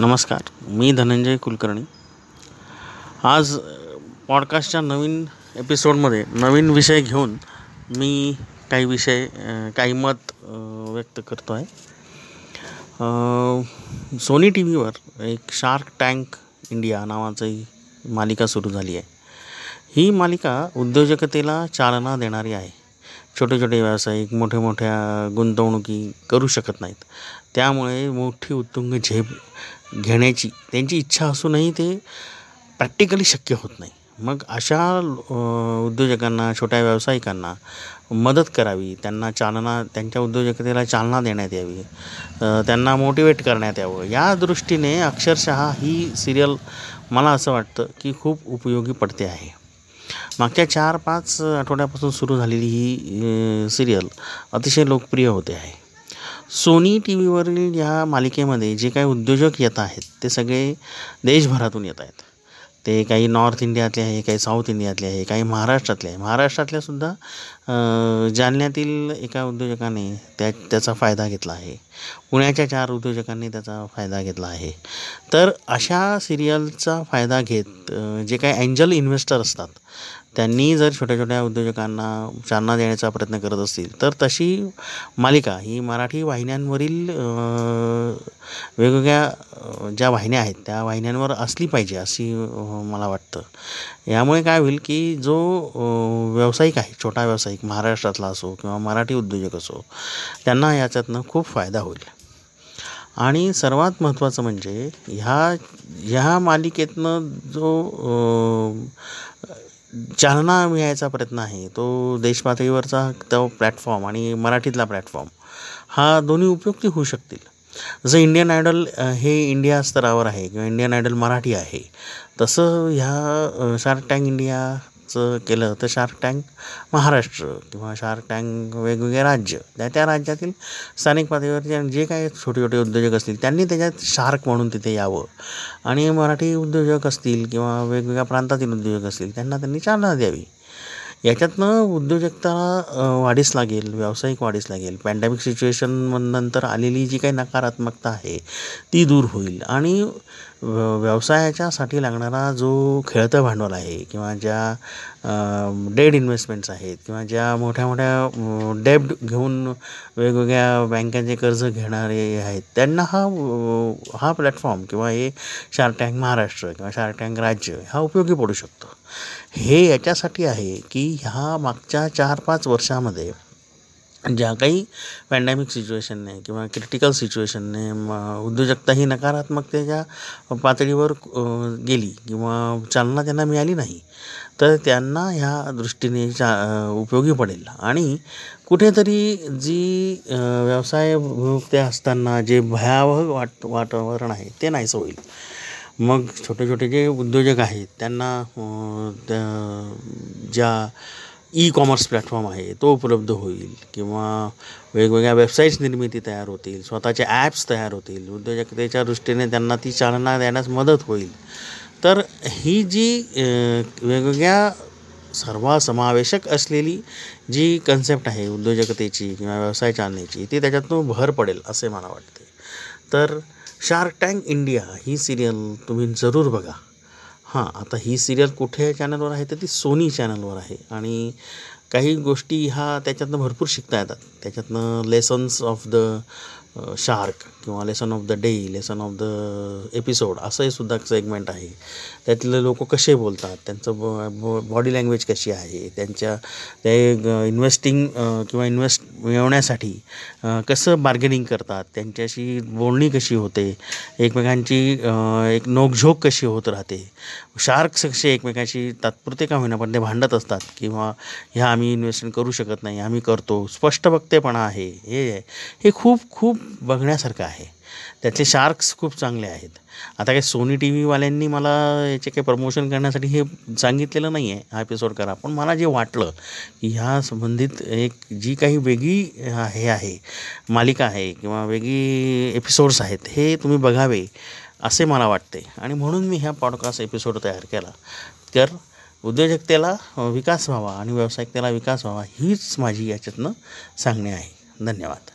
नमस्कार मी धनंजय कुलकर्णी. आज पॉडकास्टच्या नवीन एपिसोडमध्ये नवीन विषय घेऊन मी काही विषय काही मत व्यक्त करतो आहे सोनी टी व्हीवर एक शार्क टँक इंडिया नावाची मालिका सुरू झाली आहे. ही मालिका उद्योजकतेला चालना देणारी आहे. छोटे छोटे व्यावसायिक मोठ्या मोठ्या गुंतवणुकी करू शकत नाहीत. त्यामुळे मोठी उत्तुंग झेप घेण्याची. त्यांची इच्छा असूनही ते प्रॅक्टिकली शक्य होत नाही. मग अशा उद्योजकांना छोट्या व्यावसायिकांना मदत करावी. त्यांना चालना त्यांच्या उद्योजकतेला चालना देण्यात यावी. त्यांना मोटिवेट करण्यात यावं. या दृष्टीने अक्षरशः ही सिरियल मला असं वाटतं की खूप उपयोगी पडते आहे. मागच्या चार पाच आठवड्यापासून सुरू झालेली ही सिरियल अतिशय लोकप्रिय होते आहे. सोनी टी व्हीवरील या मालिकेमध्ये जे काही उद्योजक येत आहेत ते सगळे देशभरातून येत आहेत. ते काही नॉर्थ इंडियातले आहे काही साऊथ इंडियातले आहे काही महाराष्ट्रातले आहे. महाराष्ट्रातल्यासुद्धा जालन्यातील एका उद्योजकाने त्या त्याचा फायदा घेतला आहे. पुण्याच्या चार उद्योजकांनी त्याचा फायदा घेतला आहे. तर अशा सिरियलचा फायदा घेत जे काही एंजल इन्व्हेस्टर असतात त्यांनी जर छोट्या छोट्या उद्योजकांना चालना देण्याचा प्रयत्न करत असतील तर तशी मालिका ही मराठी वाहिन्यांवरील वेगवेगळ्या ज्या वाहिन्या आहेत त्या वाहिन्यांवर असली पाहिजे अशी मला वाटतं. यामुळे काय होईल की जो व्यावसायिक आहे छोटा व्यावसायिक महाराष्ट्रातला असो किंवा मराठी उद्योजक असो त्यांना याच्यातनं खूप फायदा होईल. आणि सर्वात महत्त्वाचं म्हणजे ह्या ह्या मालिकेतनं जो चालना मिळायचा प्रयत्न आहे. तो देशपातळीवरचा तो प्लॅटफॉर्म आणि मराठीतला प्लॅटफॉर्म हा दोन्ही उपयुक्ती होऊ शकतील. जसं इंडियन आयडल हे इंडिया स्तरावर आहे किंवा इंडियन आयडल मराठी आहे तसं ह्या शार्क टँक इंडिया केलं तर शार्क टँक महाराष्ट्र किंवा शार्क टँक वेगवेगळे राज्य. त्या त्या राज्यातील स्थानिक पातळीवरचे जे काही छोटे छोटे उद्योजक असतील त्यांनी त्याच्यात शार्क म्हणून तिथे यावं. आणि मराठी उद्योजक असतील किंवा वेगवेगळ्या प्रांतातील उद्योजक असतील त्यांना त्यांनी चालना द्यावी. याच्यातनं उद्योजकता वाढीस लागेल व्यावसायिक वाढीस लागेल. पॅन्डेमिक सिच्युएशन नंतर आलेली जी काही नकारात्मकता आहे ती दूर होईल. आणि व्य- व्यवसायाच्यासाठी लागणारा जो खेळतं भांडवल आहे किंवा ज्या डेड इन्व्हेस्टमेंट्स आहेत किंवा ज्या मोठ्या मोठ्या डेब्ट घेऊन वेगवेगळ्या बँकांचे कर्ज घेणारे आहेत त्यांना हा हा प्लॅटफॉर्म किंवा हे शार्क टँक महाराष्ट्र किंवा शार्क टँक राज्य हा उपयोगी पडू शकतो. हे याच्यासाठी आहे की ह्या मागच्या चार पाच वर्षामध्ये ज्या काही पॅन्डेमिक सिच्युएशनने किंवा क्रिटिकल सिच्युएशनने उद्योजकता ही नकारात्मकतेच्या पातळीवर गेली किंवा चालना त्यांना मिळाली नाही तर त्यांना ह्या दृष्टीने चा उपयोगी पडेल. आणि कुठेतरी जी व्यवसाय व्यवसायभिमुखते असताना जे भयावह वाट वातावरण आहे ते नाहीसं होईल. मग छोटे छोटे जे उद्योजक आहेत त्यांना त्या- ज्या ई कॉमर्स प्लॅटफॉर्म आहे तो उपलब्ध होईल. किंवा वेगवेगळ्या वेबसाईट्स निर्मिती तयार होतील स्वतःचे ॲप्स तयार होतील उद्योजकतेच्या दृष्टीने त्यांना ती चालना देण्यास मदत होईल. तर ही जी वेगवेगळ्या सर्वसमावेशक असलेली जी कन्सेप्ट आहे उद्योजकतेची किंवा व्यवसाय चालण्याची ती त्याच्यातून भर पडेल असे मला वाटते. तर शार्क टँक इंडिया ही सिरियल तुम्ही जरूर बघा. हां आता ही सिरियल कुठे चॅनलवर आहे तर ती सोनी चॅनलवर आहे. आणि काही गोष्टी ह्या त्याच्यातनं भरपूर शिकता येतात. त्याच्यातनं लेसन्स ऑफ द शार्क किंवा lesson of the day lesson of the episode असंही सुद्धा सेगमेंट आहे. त्यातले लोक कसे बोलतात त्यांचं बॉडी लँग्वेज कशी आहे त्यांच्या ते इन्व्हेस्टिंग किंवा इन्व्हेस्ट मिळवण्यासाठी कसं बार्गेनिंग करतात त्यांच्याशी बोलणी कशी होते एकमेकांची एक नोकझोक कशी होत राहते. शार्क्स कसे एकमेकांशी तात्पुरते का होईना पण ते भांडत असतात किंवा ह्या आम्ही इन्व्हेस्टमेंट करू शकत नाही आम्ही करतो. स्पष्ट वक्तेपणा आहे. हे आहे हे खूप खूप बघण्यासारखं आहे. त्यातले शार्क्स खूप चांगले आहेत. आता काही सोनी टी व्हीवाल्यांनी मला याचे काही प्रमोशन करण्यासाठी हे सांगितलेलं नाही आहे हा एपिसोड करा. पण मला जे वाटलं की ह्या संबंधित एक जी काही वेगळी हे आहे मालिका आहे किंवा वेगळी एपिसोड्स आहेत हे तुम्ही बघावे असे मला वाटते. आणि म्हणून मी ह्या पॉडकास्ट एपिसोड तयार केला. तर उद्योजकतेला विकास व्हावा आणि व्यावसायिकतेला विकास व्हावा हीच माझी याच्यातनं सांगणे आहे. धन्यवाद.